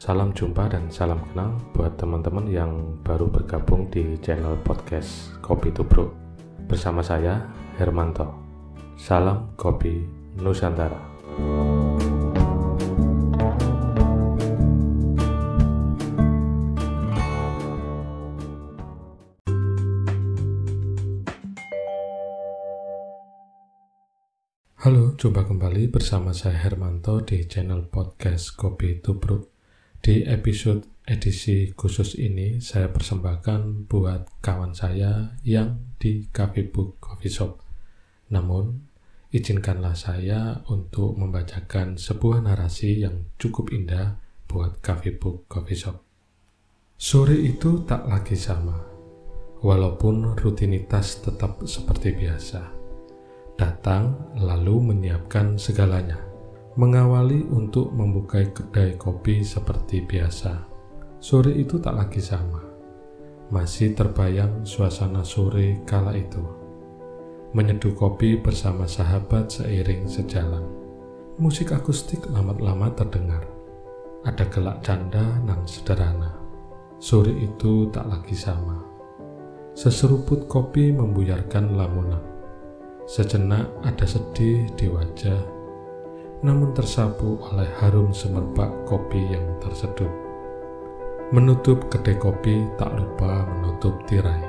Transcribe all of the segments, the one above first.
Salam jumpa dan salam kenal buat teman-teman yang baru bergabung di channel podcast Kopi Tubruk bersama saya Hermanto. Salam Kopi Nusantara. Halo, jumpa kembali bersama saya Hermanto di channel podcast Kopi Tubruk. Di episode edisi khusus ini, saya persembahkan buat kawan saya yang di Cafe Book Coffee Shop. Namun, izinkanlah saya untuk membacakan sebuah narasi yang cukup indah buat Cafe Book Coffee Shop. Sore itu tak lagi sama, walaupun rutinitas tetap seperti biasa datang lalu menyiapkan segalanya, mengawali untuk membuka kedai kopi seperti biasa. Sore itu tak lagi sama, masih terbayang suasana sore kala itu. Menyeduh kopi bersama sahabat seiring sejalan. Musik akustik lama-lama terdengar. Ada gelak canda nan sederhana. Sore itu tak lagi sama. Seseruput kopi membuyarkan lamunan Sejenak ada sedih di wajah, namun tersapu oleh harum semerbak kopi yang terseduh. Menutup kedai kopi tak lupa menutup tirai.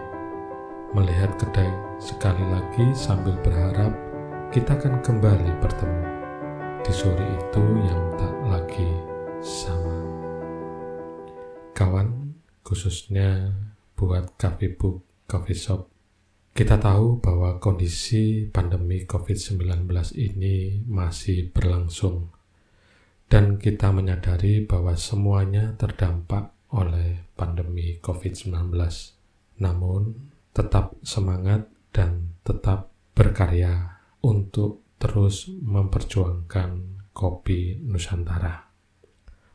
Melihat kedai sekali lagi sambil berharap kita akan kembali bertemu di sore itu yang tak lagi sama. Kawan, khususnya buat cafe book, coffee shop, kita tahu bahwa kondisi pandemi COVID-19 ini masih berlangsung, dan kita menyadari bahwa semuanya terdampak oleh pandemi COVID-19. Namun, tetap semangat dan tetap berkarya untuk terus memperjuangkan kopi Nusantara,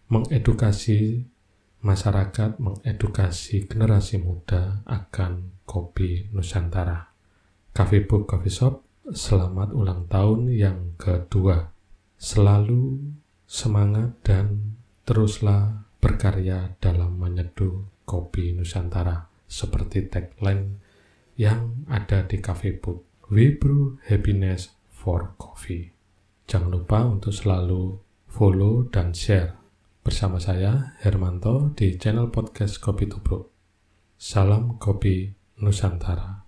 mengedukasi masyarakat mengedukasi generasi muda akan kopi Nusantara. Cafe Book Coffee Shop, selamat ulang tahun yang kedua. Selalu semangat dan teruslah berkarya dalam menyeduh kopi Nusantara seperti tagline yang ada di Cafe Book. We brew happiness for coffee. Jangan lupa untuk selalu follow dan share bersama saya Hermanto di channel podcast Kopi Tubruk. Salam Kopi Nusantara.